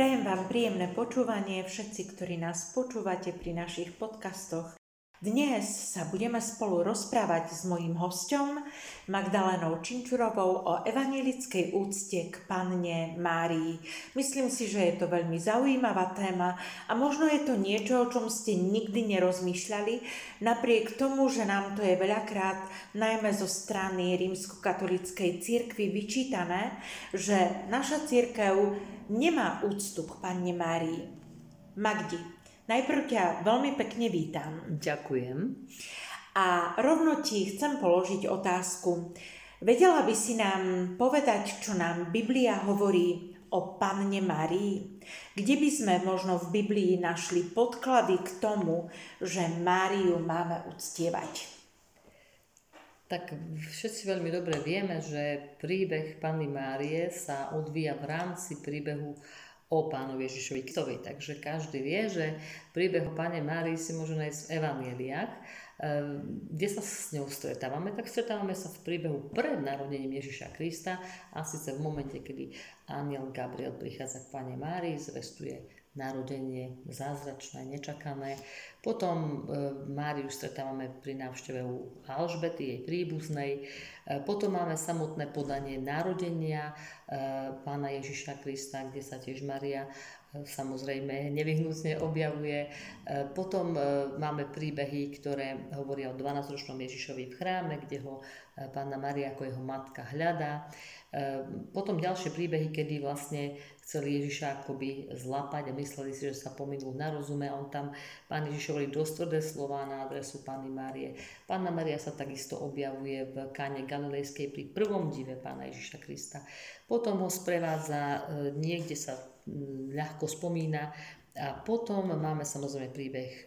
Prajem vám príjemné počúvanie všetci, ktorí nás počúvate pri našich podcastoch. Dnes sa budeme spolu rozprávať s mojím hostom Magdalenou Činčurovou o evanilickej úcte k panne Márii. Myslím si, že je to veľmi zaujímavá téma a možno je to niečo, o čom ste nikdy nerozmýšľali, napriek tomu, že nám to je veľakrát najmä zo strany rímskokatolíckej cirkvi vyčítané, že naša cirkev nemá úctu k panne Márii. Magdi, Najprv ťa veľmi pekne vítam. Ďakujem. A rovno ti chcem položiť otázku. Vedela by si nám povedať, čo nám Biblia hovorí o Panne Márii? Kde by sme možno v Biblii našli podklady k tomu, že Máriu máme uctievať? Tak všetci veľmi dobre vieme, že príbeh Panny Márie sa odvíja v rámci príbehu o pánovi Ježišovi Kristovi. Takže každý vie, že príbeh o páne Márii si môže nájsť v Evangeliách. Ehm, kde sa s ňou stretávame? Tak stretávame sa v príbehu pred narodením Ježiša Krista a síce v momente, kedy aniel Gabriel prichádza k Pane Márii, zvestuje narodenie zázračné, nečakané. Potom e, Máriu stretávame pri návšteve u Alžbety, jej príbuznej. E, potom máme samotné podanie narodenia e, pána Ježiša Krista, kde sa tiež Maria samozrejme nevyhnutne objavuje. Potom máme príbehy, ktoré hovoria o 12-ročnom Ježišovi v chráme, kde ho pána Maria ako jeho matka hľadá. Potom ďalšie príbehy, kedy vlastne chceli Ježiša akoby zlapať a mysleli si, že sa pominul na rozume on tam, pán Ježiš hovorí dosť tvrdé slova na adresu Pány Márie. Pána Mária sa takisto objavuje v káne Galilejskej pri prvom dive Pána Ježiša Krista. Potom ho sprevádza, e, niekde sa ľahko spomína a potom máme samozrejme príbeh e,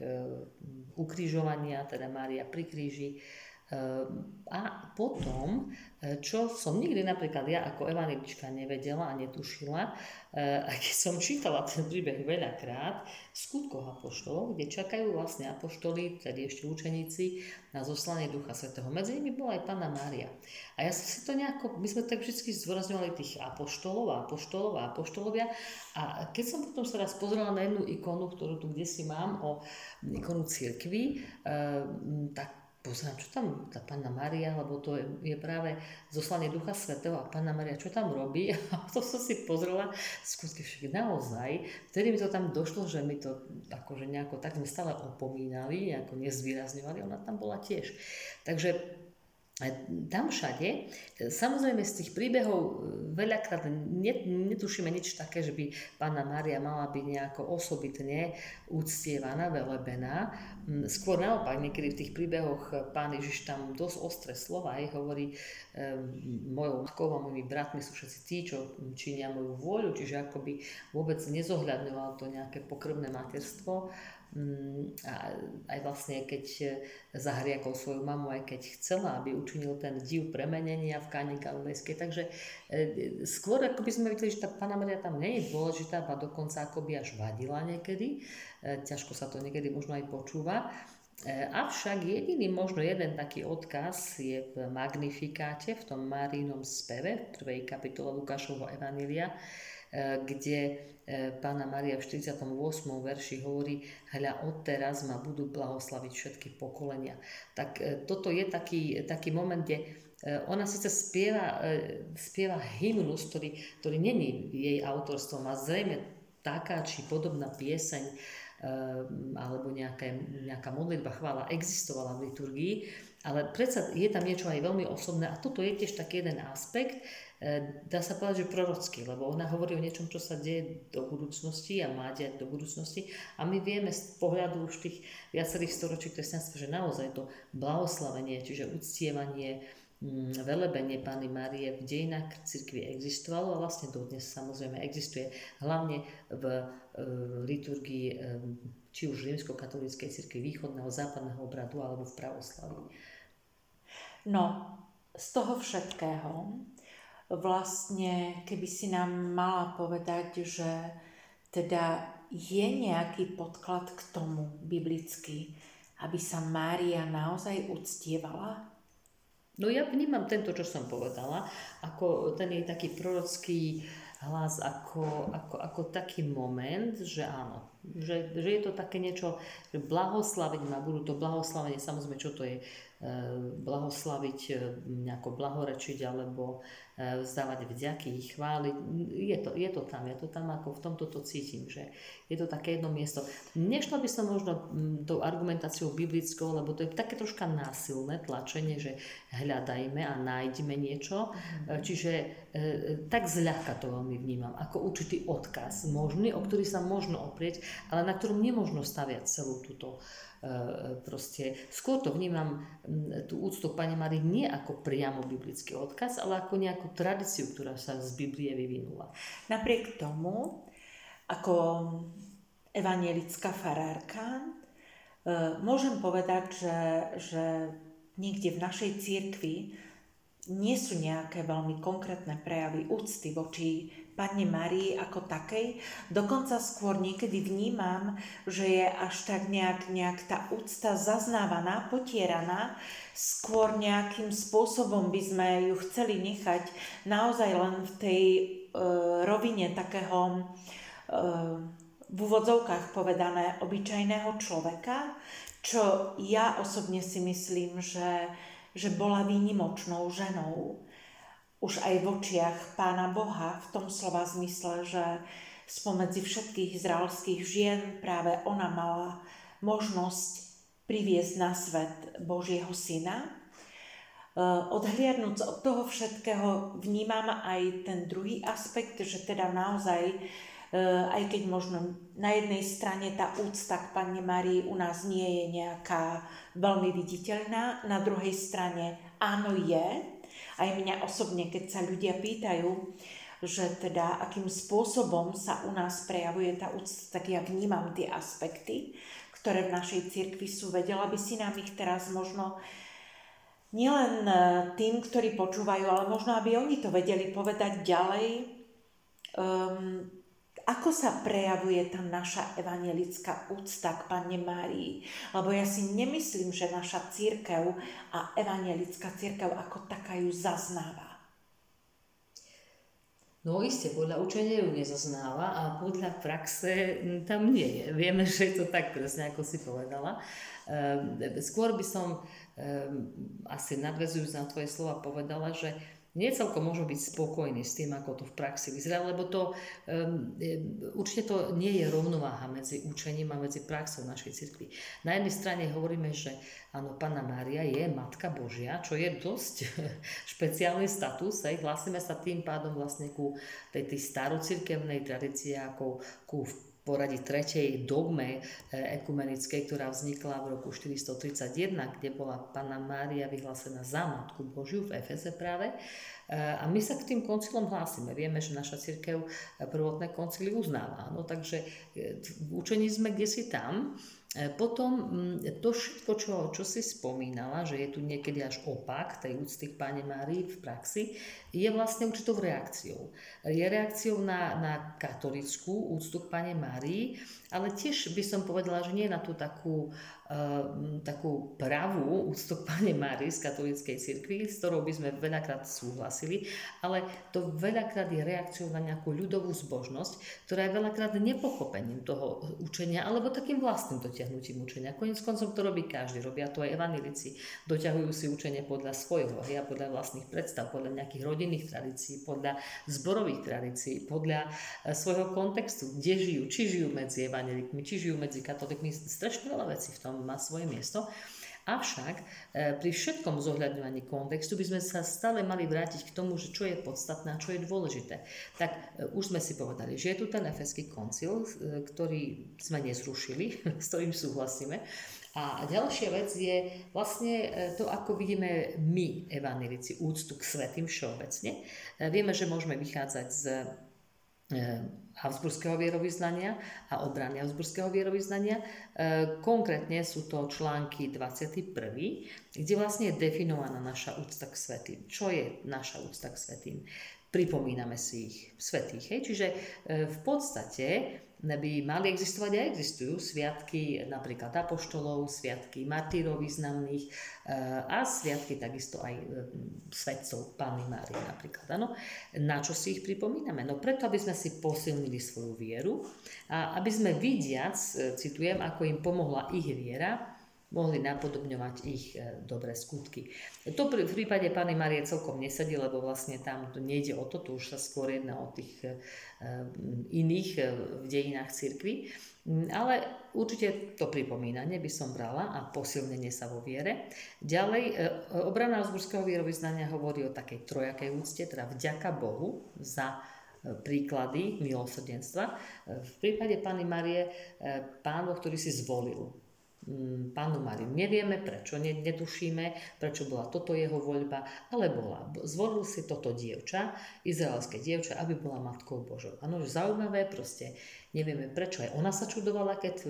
ukrižovania, teda Mária pri kríži, Ehm, a potom, e, čo som nikdy napríklad ja ako evanilička nevedela a netušila, e, aj keď som čítala ten príbeh veľakrát, v skutkoch apoštolov, kde čakajú vlastne apoštoli, tedy ešte učeníci, na zoslanie Ducha Svetého. Medzi nimi bola aj Pána Mária. A ja som si to nejako, my sme tak vždy zdôrazňovali tých apoštolov a apoštolov a apoštolovia. A keď som potom sa raz pozrela na jednu ikonu, ktorú tu kde si mám, o ikonu cirkvi, ehm, tak pozerám, čo tam tá Panna Maria, lebo to je, je práve zoslanie Ducha Svetého a Panna Maria, čo tam robí. A to som si pozrela, skutky však naozaj, vtedy mi to tam došlo, že mi to akože nejako tak sme stále opomínali, nejako nezvýrazňovali, ona tam bola tiež. Takže tam všade, samozrejme z tých príbehov e, veľakrát netušíme nič také, že by pána Mária mala byť nejako osobitne uctievaná, velebená. Mm, skôr naopak, niekedy v tých príbehoch pán Ježiš tam dosť ostré slova aj hovorí, e, mojou matkou a mojimi bratmi sú všetci tí, čo činia moju vôľu, čiže akoby vôbec nezohľadňoval to nejaké pokrvné materstvo a aj vlastne keď zahriakol svoju mamu, aj keď chcela, aby učinil ten div premenenia v káne galilejskej. Takže e, skôr ako by sme videli, že tá Pana Maria tam nie je dôležitá, a dokonca akoby až vadila niekedy. E, ťažko sa to niekedy možno aj počúva. E, avšak jediný, možno jeden taký odkaz je v Magnifikáte, v tom Marínom speve, v prvej kapitole Lukášovho Evanília, kde E, pána Maria v 48. verši hovorí, hľa odteraz ma budú blahoslaviť všetky pokolenia. Tak e, toto je taký, taký moment, kde e, ona síce spieva, spieva hymnus, ktorý, ktorý není jej autorstvom a zrejme taká či podobná pieseň alebo nejaká, nejaká modlitba chvála existovala v liturgii, ale predsa je tam niečo aj veľmi osobné a toto je tiež taký jeden aspekt, E, dá sa povedať, že prorocky, lebo ona hovorí o niečom, čo sa deje do budúcnosti a má diať do budúcnosti a my vieme z pohľadu už tých viacerých storočí kresťanstva, že naozaj to blahoslavenie, čiže uctievanie, mm, velebenie Pany Márie v dejinách cirkvi existovalo a vlastne dodnes samozrejme existuje, hlavne v, e, liturgii e, či už rímsko-katolíckej cirkvi východného, západného obradu alebo v pravoslaví. No, z toho všetkého vlastne, keby si nám mala povedať, že teda je nejaký podklad k tomu biblicky, aby sa Mária naozaj uctievala? No ja vnímam tento, čo som povedala, ako ten jej taký prorocký hlas ako, ako, ako taký moment, že áno, že, že je to také niečo, že blahoslaviť ma, budú to blahoslavenie, samozrejme, čo to je, e, blahoslaviť, nejako blahorečiť, alebo E, vzdávať vďaky, chváliť. Je to, je to tam, ja to tam ako v tomto to cítim, že je to také jedno miesto. Nešla by som možno tou argumentáciou biblickou, lebo to je také troška násilné tlačenie, že hľadajme a nájdeme niečo. Mm-hmm. Čiže tak zľahka to veľmi vnímam, ako určitý odkaz možný, o ktorý sa možno oprieť, ale na ktorom nemôžno staviať celú túto E, proste, skôr to vnímam tú úctu k Pane Marii nie ako priamo biblický odkaz, ale ako nejakú tradíciu, ktorá sa z Biblie vyvinula. Napriek tomu, ako evangelická farárka, e, môžem povedať, že, že niekde v našej církvi nie sú nejaké veľmi konkrétne prejavy úcty voči Pane Marii ako takej. Dokonca skôr niekedy vnímam, že je až tak nejak, nejak tá úcta zaznávaná, potieraná. Skôr nejakým spôsobom by sme ju chceli nechať naozaj len v tej e, rovine takého e, v úvodzovkách povedané obyčajného človeka, čo ja osobne si myslím, že, že bola výnimočnou ženou už aj v očiach Pána Boha v tom slova zmysle, že spomedzi všetkých izraelských žien práve ona mala možnosť priviesť na svet Božieho Syna. E, odhliadnúc od toho všetkého vnímam aj ten druhý aspekt, že teda naozaj, e, aj keď možno na jednej strane tá úcta k Panne Marii u nás nie je nejaká veľmi viditeľná, na druhej strane áno je, aj mňa osobne, keď sa ľudia pýtajú, že teda akým spôsobom sa u nás prejavuje tá úcta, tak ja vnímam tie aspekty, ktoré v našej cirkvi sú. Vedela by si nám ich teraz možno nielen e, tým, ktorí počúvajú, ale možno, aby oni to vedeli povedať ďalej, um, ako sa prejavuje tá naša evangelická úcta k Panne Márii? Lebo ja si nemyslím, že naša církev a evangelická církev ako taká ju zaznáva. No iste, podľa učenia ju nezaznáva a podľa praxe tam nie je. Vieme, že je to tak presne, ako si povedala. Ehm, skôr by som ehm, asi nadvezujúc na tvoje slova povedala, že nie celkom môžu byť spokojní s tým, ako to v praxi vyzerá, lebo to um, určite to nie je rovnováha medzi učením a medzi praxou našej cirkvi. Na jednej strane hovoríme, že áno, Pána Mária je Matka Božia, čo je dosť špeciálny status, aj hlásime sa tým pádom vlastne ku tej, tej starocirkevnej tradícii ako ku poradí tretej dogme e, ekumenickej, ktorá vznikla v roku 431, kde bola Panna Mária vyhlásená za Matku Božiu v Efeze práve. E, a my sa k tým koncilom hlásime. Vieme, že naša církev prvotné koncily uznáva. No, takže v učení sme kde si tam. Potom mm, to všetko, čo, čo si spomínala, že je tu niekedy až opak tej úcty k Páne Márii v praxi, je vlastne určitou reakciou. Je reakciou na, na katolickú úctu k Pane Márii, ale tiež by som povedala, že nie na tú takú, takú pravú úctu k Pane Márii z katolíckej cirkvi, s ktorou by sme veľakrát súhlasili, ale to veľakrát je reakciou na nejakú ľudovú zbožnosť, ktorá je veľakrát nepochopením toho učenia alebo takým vlastným dotiahnutím učenia. Konec koncom to robí každý, robia to aj evanilici, doťahujú si učenie podľa svojho, ja podľa vlastných predstav, podľa nejakých rodinných tradícií, podľa zborových tradícií, podľa e, svojho kontextu, kde žijú, či žijú medzi evangelikmi, či žijú medzi katolikmi. Strašne veľa vecí v tom má svoje miesto. Avšak e, pri všetkom zohľadňovaní kontextu by sme sa stále mali vrátiť k tomu, že čo je podstatné a čo je dôležité. Tak e, už sme si povedali, že je tu ten efeský koncil, ktorý sme nezrušili, s ktorým súhlasíme, a ďalšia vec je vlastne e, to, ako vidíme my, evanelici, úctu k svetým všeobecne. E, vieme, že môžeme vychádzať z e, Habsburského vierovýznania a obrany Habsburského vierovýznania. Konkrétne sú to články 21, kde vlastne je definovaná naša úcta k svetým. Čo je naša úcta k svetým? pripomíname si ich svetých. Hej? Čiže v podstate by mali existovať a existujú sviatky napríklad apoštolov, sviatky martírov významných eh, a sviatky takisto aj eh, svetcov Pány Márie napríklad. Ano? Na čo si ich pripomíname? No preto, aby sme si posilnili svoju vieru a aby sme vidiac, eh, citujem, ako im pomohla ich viera, mohli napodobňovať ich e, dobré skutky. To v prípade Pany Marie celkom nesedí, lebo vlastne tam nejde o to, tu už sa skôr jedná o tých e, iných e, v dejinách cirkvi. Ale určite to pripomínanie by som brala a posilnenie sa vo viere. Ďalej, obrana Augsburského vierovýznania hovorí o takej trojakej úcte, teda vďaka Bohu za príklady milosrdenstva. V prípade Pany Marie pán Boh, ktorý si zvolil pánu Mariu. Nevieme prečo, netušíme, prečo bola toto jeho voľba, ale bola. Zvolil si toto dievča, izraelské dievča, aby bola Matkou Božou. Áno, zaujímavé, proste nevieme prečo. Aj ona sa čudovala, keď, e,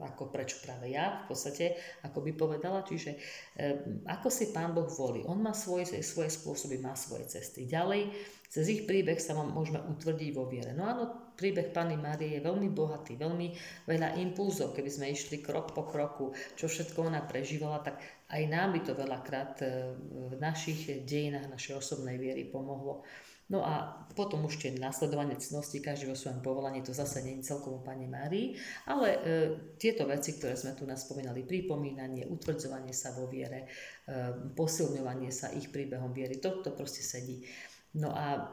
ako prečo práve ja, v podstate, ako by povedala. Čiže e, ako si pán Boh volí. On má svoje, svoje spôsoby, má svoje cesty. Ďalej, cez ich príbeh sa vám môžeme utvrdiť vo viere. No áno, príbeh Pany Márie je veľmi bohatý, veľmi veľa impulzov. Keby sme išli krok po kroku, čo všetko ona prežívala, tak aj nám by to veľakrát e, v našich dejinách našej osobnej viery pomohlo. No a potom už tie nasledovanie cnosti, každý vo svojom povolaní, to zase nie je celkom o Pane Márii, ale e, tieto veci, ktoré sme tu naspomínali, pripomínanie, utvrdzovanie sa vo viere, e, posilňovanie sa ich príbehom viery, to, to proste sedí. No a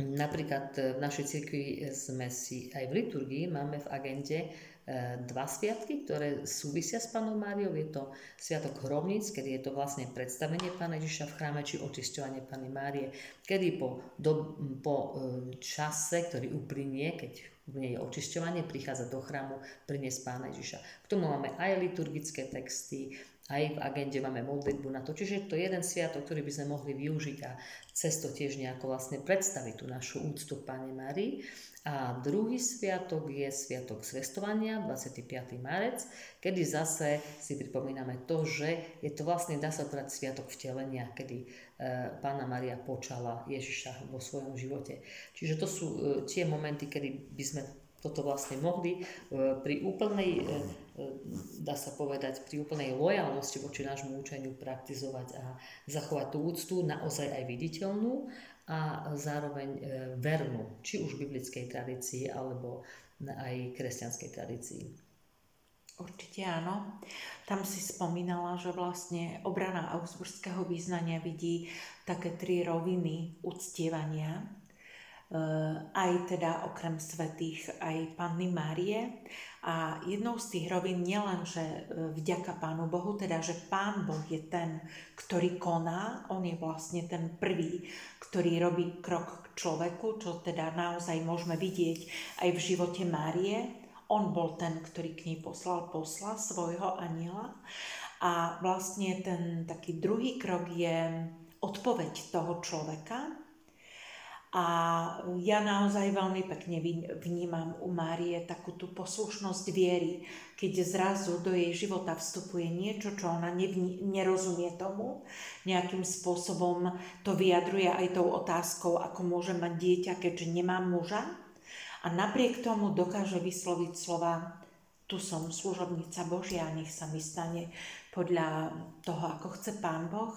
napríklad v našej cirkvi sme si aj v liturgii máme v agende e, dva sviatky, ktoré súvisia s Pánom Máriou. Je to Sviatok Hrovníc, kedy je to vlastne predstavenie Pána Ježiša v chráme, či očisťovanie Pány Márie, kedy po, do, po e, čase, ktorý uplynie, keď nej je očisťovanie, prichádza do chrámu priniesť Pána Ježiša. K tomu máme aj liturgické texty, aj v agende máme modlitbu na to. Čiže to je jeden sviatok, ktorý by sme mohli využiť a cez to tiež nejako vlastne predstaviť tú našu úctu Pane Márii. A druhý sviatok je sviatok zvestovania, 25. marec, kedy zase si pripomíname to, že je to vlastne, dá sa povedať, sviatok vtelenia, kedy e, Pána Maria počala Ježiša vo svojom živote. Čiže to sú e, tie momenty, kedy by sme toto vlastne mohli e, pri úplnej, e, e, dá sa povedať, pri úplnej lojalnosti voči nášmu učeniu praktizovať a zachovať tú úctu naozaj aj viditeľnú a zároveň vernú, či už biblickej tradícii alebo aj kresťanskej tradícii. Určite áno. Tam si spomínala, že vlastne obrana augsburského význania vidí také tri roviny uctievania aj teda okrem svetých aj Panny Márie. A jednou z tých rovín nielen, že eh, vďaka Pánu Bohu, teda, že Pán Boh je ten, ktorý koná, on je vlastne ten prvý, ktorý robí krok k človeku, čo teda naozaj môžeme vidieť aj v živote Márie. On bol ten, ktorý k nej poslal posla svojho aniela. A vlastne ten taký druhý krok je odpoveď toho človeka, a ja naozaj veľmi pekne vnímam u Márie takú tú poslušnosť viery, keď zrazu do jej života vstupuje niečo, čo ona nevní, nerozumie tomu. Nejakým spôsobom to vyjadruje aj tou otázkou, ako môže mať dieťa, keďže nemá muža. A napriek tomu dokáže vysloviť slova tu som služobnica Božia, nech sa mi stane podľa toho, ako chce Pán Boh.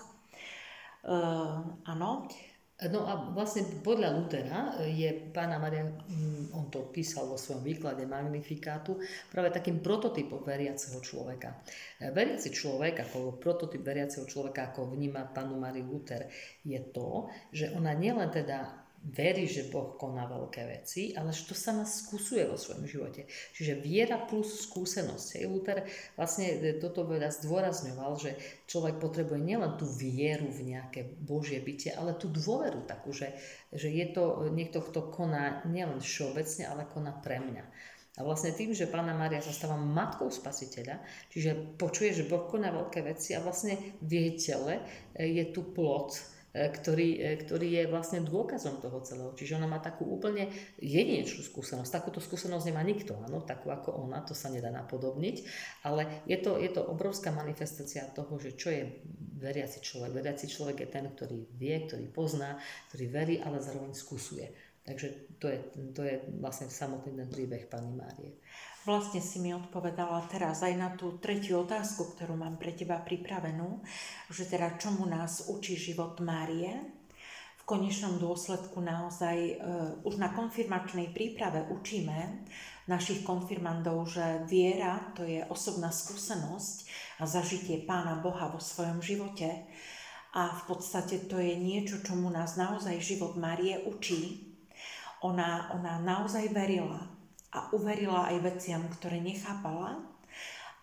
Uh, áno. No a vlastne podľa Lutera je pána Maria, mm, on to písal vo svojom výklade Magnifikátu, práve takým prototypom veriaceho človeka. Veriaci človek, ako prototyp veriaceho človeka, ako vníma pánu Mariu Luther, je to, že ona nielen teda verí, že Boh koná veľké veci, ale že to sa nás skúsuje vo svojom živote. Čiže viera plus skúsenosť. Hej, Luther vlastne toto veľa zdôrazňoval, že človek potrebuje nielen tú vieru v nejaké Božie bytie, ale tú dôveru takú, že, že je to niekto, kto koná nielen všeobecne, ale koná pre mňa. A vlastne tým, že Pána Mária sa stáva matkou spasiteľa, čiže počuje, že Boh koná veľké veci a vlastne v jej tele je tu plod, ktorý, ktorý je vlastne dôkazom toho celého. Čiže ona má takú úplne jedinečnú skúsenosť. Takúto skúsenosť nemá nikto, áno, takú ako ona, to sa nedá napodobniť, ale je to, je to obrovská manifestácia toho, že čo je veriaci človek. Veriaci človek je ten, ktorý vie, ktorý pozná, ktorý verí, ale zároveň skúsuje. Takže to je, to je vlastne samotný ten príbeh Pani Márie. Vlastne si mi odpovedala teraz aj na tú tretiu otázku, ktorú mám pre teba pripravenú, že teda čomu nás učí život Márie. V konečnom dôsledku naozaj uh, už na konfirmačnej príprave učíme našich konfirmandov, že viera to je osobná skúsenosť a zažitie Pána Boha vo svojom živote. A v podstate to je niečo, čomu nás naozaj život Márie učí. Ona, ona naozaj verila a uverila aj veciam, ktoré nechápala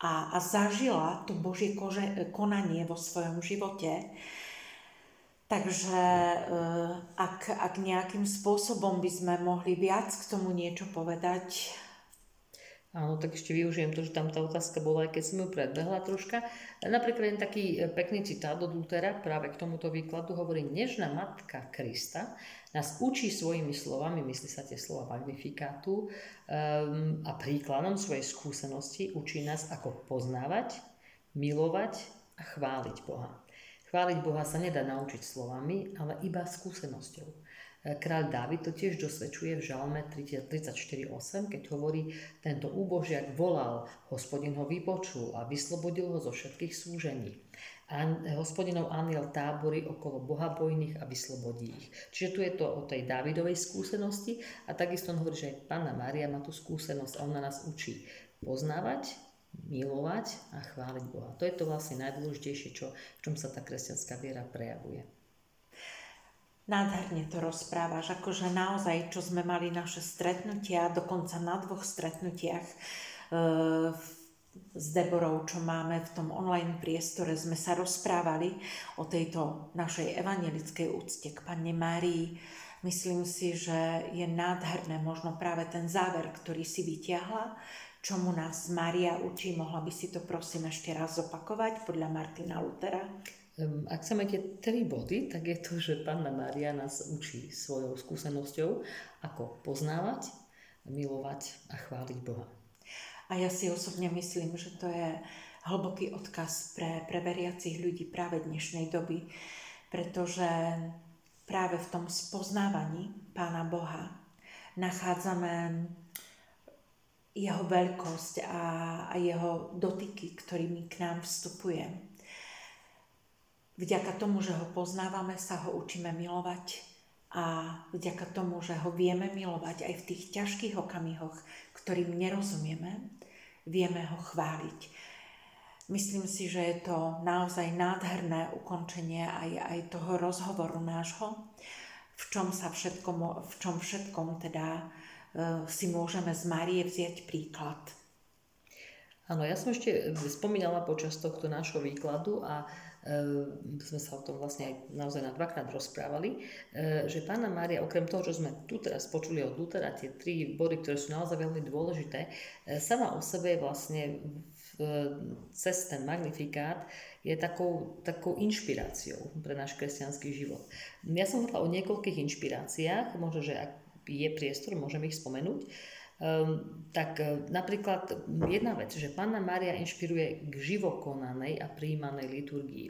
a, a zažila to Božie kože, konanie vo svojom živote. Takže eh, ak, ak nejakým spôsobom by sme mohli viac k tomu niečo povedať, Áno, tak ešte využijem to, že tam tá otázka bola, aj keď som ju predbehla troška. Napríklad jen taký eh, pekný citát od Lutera práve k tomuto výkladu hovorí, nežná matka Krista nás učí svojimi slovami, myslí sa tie slova magnifikátu um, a príkladom svojej skúsenosti učí nás, ako poznávať, milovať a chváliť Boha. Chváliť Boha sa nedá naučiť slovami, ale iba skúsenosťou. Kráľ Dávid to tiež dosvedčuje v žalme 34.8, keď hovorí, tento úbožiak volal, hospodin ho vypočul a vyslobodil ho zo všetkých súžení. A hospodinov aniel tábory okolo bohabojných a vyslobodí ich. Čiže tu je to o tej Dávidovej skúsenosti a takisto on hovorí, že aj Panna Mária má tú skúsenosť a ona nás učí poznávať, milovať a chváliť Boha. To je to vlastne najdôležitejšie, čo, v čom sa tá kresťanská viera prejavuje. Nádherne to rozprávaš, akože naozaj, čo sme mali naše stretnutia, dokonca na dvoch stretnutiach e, s Deborou, čo máme v tom online priestore, sme sa rozprávali o tejto našej evangelickej úcte k Panne Márii. Myslím si, že je nádherné možno práve ten záver, ktorý si vyťahla, čomu nás Mária učí. Mohla by si to prosím ešte raz zopakovať podľa Martina Lutera? Ak chceme tie tri body, tak je to, že Panna Mária nás učí svojou skúsenosťou, ako poznávať, milovať a chváliť Boha. A ja si osobne myslím, že to je hlboký odkaz pre, pre veriacich ľudí práve dnešnej doby, pretože práve v tom spoznávaní Pána Boha nachádzame jeho veľkosť a, a jeho dotyky, ktorými k nám vstupuje Vďaka tomu, že ho poznávame, sa ho učíme milovať a vďaka tomu, že ho vieme milovať aj v tých ťažkých okamihoch, ktorým nerozumieme, vieme ho chváliť. Myslím si, že je to naozaj nádherné ukončenie aj, aj toho rozhovoru nášho, v čom, sa všetkom, v čom všetkom teda e, si môžeme z Márie vziať príklad. Áno, ja som ešte spomínala počas tohto nášho výkladu a sme sa o tom vlastne aj naozaj na dvakrát rozprávali, ehm, že pána Mária, okrem toho, čo sme tu teraz počuli od Lutera, tie tri body, ktoré sú naozaj veľmi dôležité, ehm, sama o sebe vlastne cez ten magnifikát je takou, takou inšpiráciou pre náš kresťanský život. Ja som hovorila o niekoľkých inšpiráciách, možno, že ak je priestor, môžem ich spomenúť. Um, tak uh, napríklad jedna vec, že Panna Mária inšpiruje k živokonanej a príjmanej liturgii.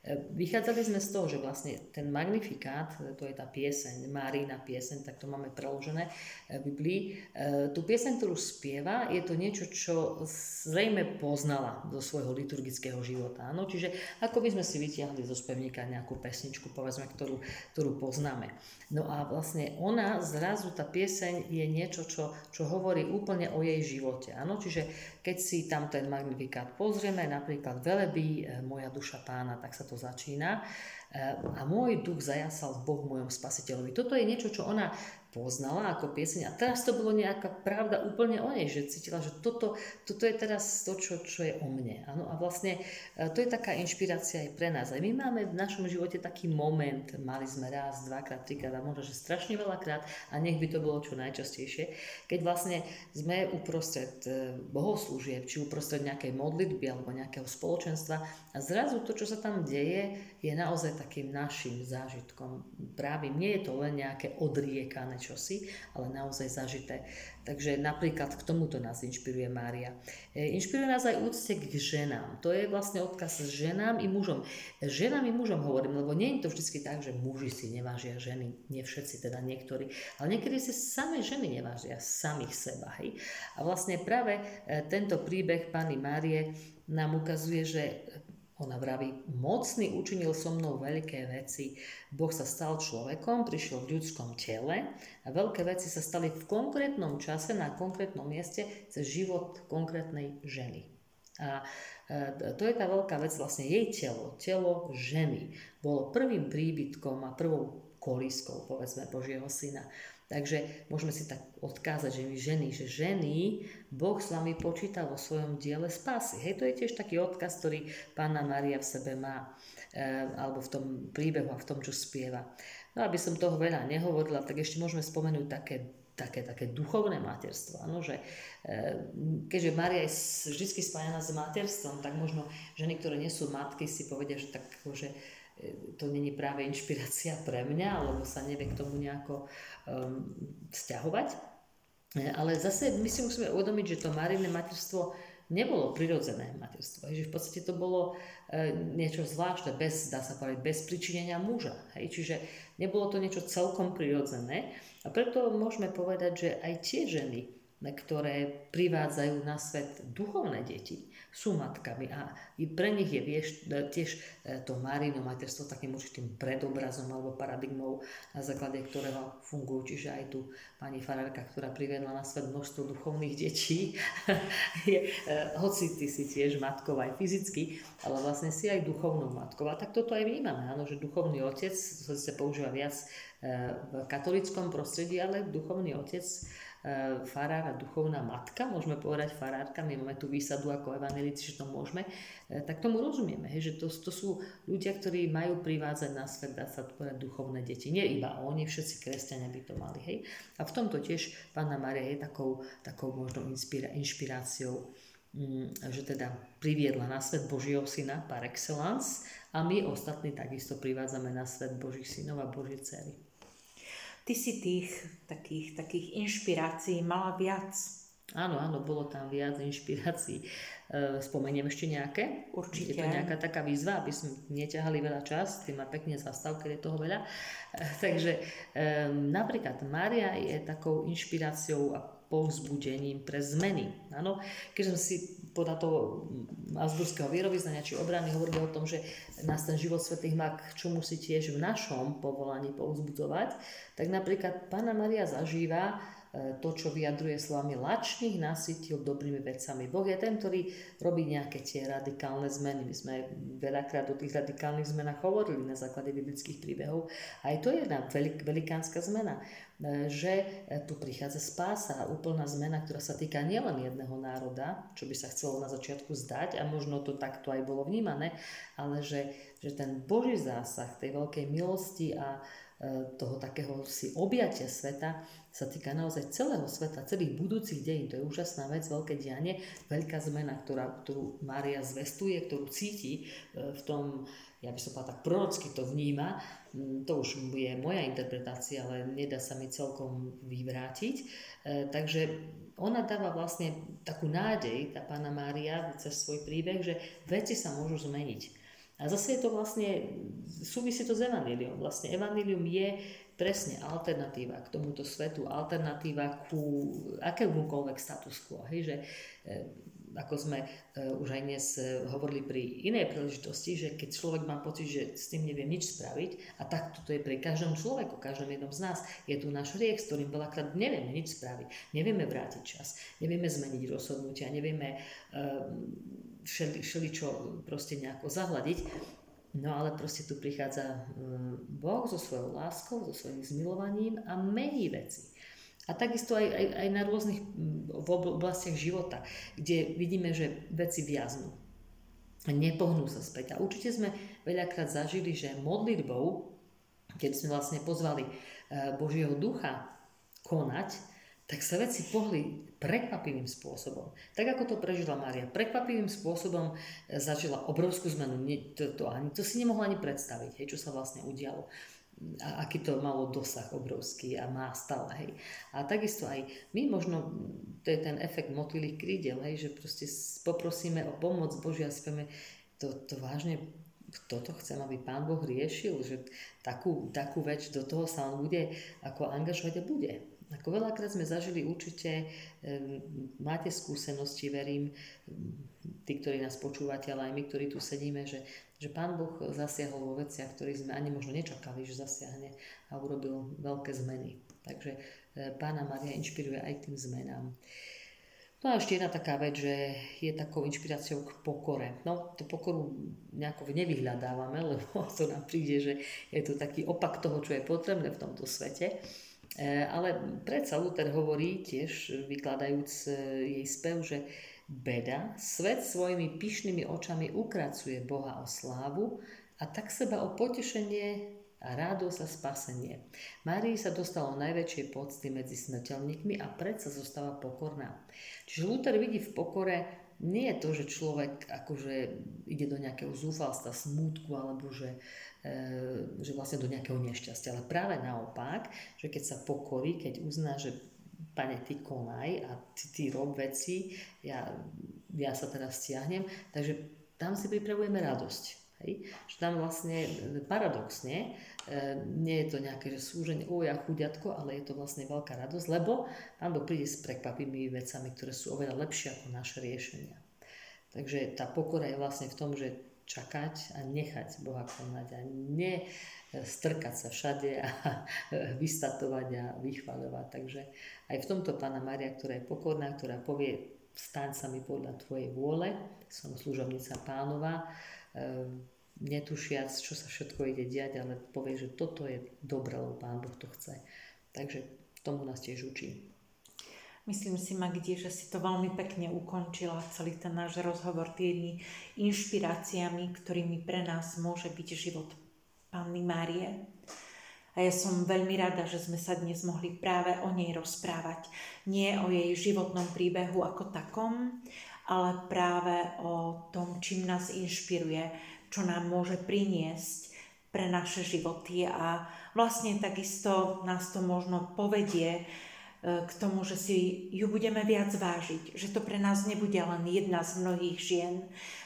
E, vychádzali sme z toho, že vlastne ten magnifikát, to je tá pieseň, Márína pieseň, tak to máme preložené v Biblii. E, tú pieseň, ktorú spieva, je to niečo, čo zrejme poznala zo svojho liturgického života. No, čiže ako by sme si vytiahli zo spevníka nejakú pesničku, povedzme, ktorú, ktorú poznáme. No a vlastne ona zrazu, tá pieseň je niečo, čo, čo hovorí úplne o jej živote. Áno? Čiže keď si tam ten magnifikát pozrieme, napríklad velebí e, moja duša pána, tak sa to začína. E, a môj duch zajasal v Bohu mojom spasiteľovi. Toto je niečo, čo ona poznala ako pieseň a teraz to bolo nejaká pravda úplne o nej, že cítila, že toto, toto je teraz to, čo, čo je o mne. Ano, a vlastne e, to je taká inšpirácia aj pre nás. Aj my máme v našom živote taký moment, mali sme raz, dvakrát, trikrát a možno, že strašne veľakrát a nech by to bolo čo najčastejšie, keď vlastne sme uprostred e, bohoslúžieb, či uprostred nejakej modlitby alebo nejakého spoločenstva a zrazu to, čo sa tam deje, je naozaj takým našim zážitkom. Práve nie je to len nejaké odriekané čosi, ale naozaj zažité. Takže napríklad k tomuto nás inšpiruje Mária. E, inšpiruje nás aj úcte k ženám. To je vlastne odkaz ženám i mužom. Ženám i mužom hovorím, lebo nie je to vždy tak, že muži si nevážia ženy. Nie všetci, teda niektorí. Ale niekedy si samé ženy nevážia samých seba. Hej? A vlastne práve e, tento príbeh Pani Márie nám ukazuje, že ona vraví, mocný učinil so mnou veľké veci. Boh sa stal človekom, prišiel v ľudskom tele a veľké veci sa stali v konkrétnom čase, na konkrétnom mieste, cez život konkrétnej ženy. A e, to je tá veľká vec, vlastne jej telo, telo ženy, bolo prvým príbytkom a prvou kolískou, povedzme, Božieho syna. Takže môžeme si tak odkázať, že my ženy, že ženy, Boh s vami počíta vo svojom diele spásy. Hej, to je tiež taký odkaz, ktorý Pána Maria v sebe má, e, alebo v tom príbehu a v tom, čo spieva. No aby som toho veľa nehovorila, tak ešte môžeme spomenúť také také, také duchovné materstvo. Ano, že, e, keďže Maria je vždy spájana s materstvom, tak možno ženy, ktoré nie sú matky, si povedia, že tak, že to není práve inšpirácia pre mňa, alebo sa nevie k tomu nejako um, vzťahovať. E, ale zase my si musíme uvedomiť, že to Marijné materstvo nebolo prirodzené materstvo. Že v podstate to bolo e, niečo zvláštne, bez, dá sa povedať, bez pričinenia muža. Hej? Čiže nebolo to niečo celkom prirodzené. A preto môžeme povedať, že aj tie ženy, ktoré privádzajú na svet duchovné deti, sú matkami a pre nich je vieš, e, tiež e, to Marino materstvo takým určitým predobrazom alebo paradigmou, na základe ktorého fungujú. Čiže aj tu pani Farárka, ktorá privedla na svet množstvo duchovných detí, je, e, hoci ty si tiež matkou aj fyzicky, ale vlastne si aj duchovnou matkou. A tak toto aj vnímame, áno, že duchovný otec, to sa používa viac v katolickom prostredí, ale duchovný otec E, farár a duchovná matka, môžeme povedať farárka, my máme tú výsadu ako evanelici, že to môžeme, e, tak tomu rozumieme, hej, že to, to sú ľudia, ktorí majú privádzať na svet, dá sa povedať, duchovné deti. Nie iba oni, všetci kresťania by to mali. Hej. A v tomto tiež Pána Maria je takou, takou možno inspira, inšpiráciou, mm, že teda priviedla na svet Božieho syna par excellence a my ostatní takisto privádzame na svet Božích synov a Božie dcery. Ty si tých takých, takých inšpirácií mala viac. Áno, áno, bolo tam viac inšpirácií. E, spomeniem ešte nejaké? Určite. Je to nejaká taká výzva, aby sme neťahali veľa čas, ty ma pekne zastav, keď je toho veľa. Takže napríklad Mária je takou inšpiráciou a povzbudením pre zmeny. Áno, keď som si podľa toho Azburského vierovýznania či obrany hovorili o tom, že nás ten život svetých má k čomu si tiež v našom povolaní povzbudzovať, tak napríklad Pána Maria zažíva to, čo vyjadruje slovami lačných nasytil dobrými vecami. Boh je ten, ktorý robí nejaké tie radikálne zmeny. My sme veľakrát o tých radikálnych zmenách hovorili na základe biblických príbehov. Aj to je jedna velik, velikánska zmena. E, že e, tu prichádza spása, úplná zmena, ktorá sa týka nielen jedného národa, čo by sa chcelo na začiatku zdať a možno to takto aj bolo vnímané, ale že, že ten Boží zásah tej veľkej milosti a e, toho takého si objatia sveta sa týka naozaj celého sveta, celých budúcich dejín. To je úžasná vec, veľké dianie, veľká zmena, ktorá, ktorú Mária zvestuje, ktorú cíti v tom ja by som povedala tak prorocky to vníma, mm, to už je moja interpretácia, ale nedá sa mi celkom vyvrátiť. E, takže ona dáva vlastne takú nádej, tá pána Mária, cez svoj príbeh, že veci sa môžu zmeniť. A zase je to vlastne, súvisí to s evaníliom. Vlastne evanílium je presne alternatíva k tomuto svetu, alternatíva ku akémukoľvek status quo. Hej, že e, ako sme uh, už aj dnes uh, hovorili pri inej príležitosti, že keď človek má pocit, že s tým nevie nič spraviť, a tak toto je pre každom človeku, každom jednom z nás, je tu náš riek, s ktorým veľakrát nevieme nič spraviť, nevieme vrátiť čas, nevieme zmeniť rozhodnutia, nevieme uh, všeli, čo proste nejako zahľadiť, No ale proste tu prichádza mm, Boh so svojou láskou, so svojím zmilovaním a mení veci. A takisto aj, aj, aj na rôznych mm, v oblastiach života, kde vidíme, že veci viaznú. Nepohnú sa späť. A určite sme veľakrát zažili, že modlitbou, keď sme vlastne pozvali eh, Božieho ducha konať, tak sa veci pohli prekvapivým spôsobom. Tak ako to prežila Mária. Prekvapivým spôsobom e, zažila obrovskú zmenu. Nie, to, to, ani, to si nemohla ani predstaviť, hej, čo sa vlastne udialo. A aký to malo dosah obrovský a má stále. Hej. A takisto aj my možno, to je ten efekt motýlých krídel, hej, že proste poprosíme o pomoc Božia a si povieme, to, to vážne toto chcem, aby Pán Boh riešil, že takú, takú vec do toho sa on bude ako angažovať a bude. Ako veľakrát sme zažili určite, máte skúsenosti, verím, tí, ktorí nás počúvate, ale aj my, ktorí tu sedíme, že, že Pán Boh zasiahol vo veciach, ktorých sme ani možno nečakali, že zasiahne a urobil veľké zmeny. Takže e, Pána Maria inšpiruje aj tým zmenám. No a ešte jedna taká vec, že je takou inšpiráciou k pokore. No, tú pokoru nejako nevyhľadávame, lebo to nám príde, že je to taký opak toho, čo je potrebné v tomto svete. E, ale predsa Luther hovorí tiež, vykladajúc e, jej spev, že beda, svet svojimi pyšnými očami ukracuje Boha o slávu a tak seba o potešenie a radosť a spasenie. Márii sa dostalo najväčšie pocty medzi smrteľníkmi a predsa zostáva pokorná. Čiže Luther vidí v pokore nie je to, že človek akože ide do nejakého zúfalstva, smútku alebo že že vlastne do nejakého nešťastia. Ale práve naopak, že keď sa pokorí, keď uzná, že pane, ty konaj a ty, ty rob veci, ja, ja sa teraz stiahnem, takže tam si pripravujeme radosť. Hej? Že tam vlastne paradoxne e, nie je to nejaké že súženie, o ja chudiatko, ale je to vlastne veľká radosť, lebo Pán Boh príde s prekvapivými vecami, ktoré sú oveľa lepšie ako naše riešenia. Takže tá pokora je vlastne v tom, že čakať a nechať Boha konať a ne strkať sa všade a vystatovať a vychvaľovať. Takže aj v tomto Pána Maria, ktorá je pokorná, ktorá povie, staň sa mi podľa Tvojej vôle, som služobnica pánova, ehm, netušiac, čo sa všetko ide diať, ale povie, že toto je dobré, lebo Pán Boh to chce. Takže tomu nás tiež učí. Myslím si, Magdi, že si to veľmi pekne ukončila celý ten náš rozhovor tými inšpiráciami, ktorými pre nás môže byť život Panny Márie. A ja som veľmi rada, že sme sa dnes mohli práve o nej rozprávať. Nie o jej životnom príbehu ako takom, ale práve o tom, čím nás inšpiruje, čo nám môže priniesť pre naše životy a vlastne takisto nás to možno povedie k tomu, že si ju budeme viac vážiť. Že to pre nás nebude len jedna z mnohých žien,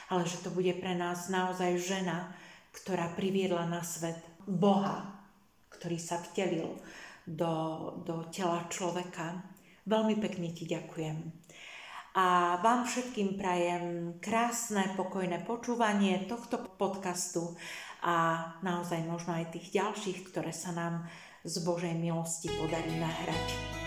ale že to bude pre nás naozaj žena, ktorá priviedla na svet Boha, ktorý sa vtelil do, do tela človeka. Veľmi pekne ti ďakujem. A vám všetkým prajem krásne, pokojné počúvanie tohto podcastu a naozaj možno aj tých ďalších, ktoré sa nám z Božej milosti podarí nahrať.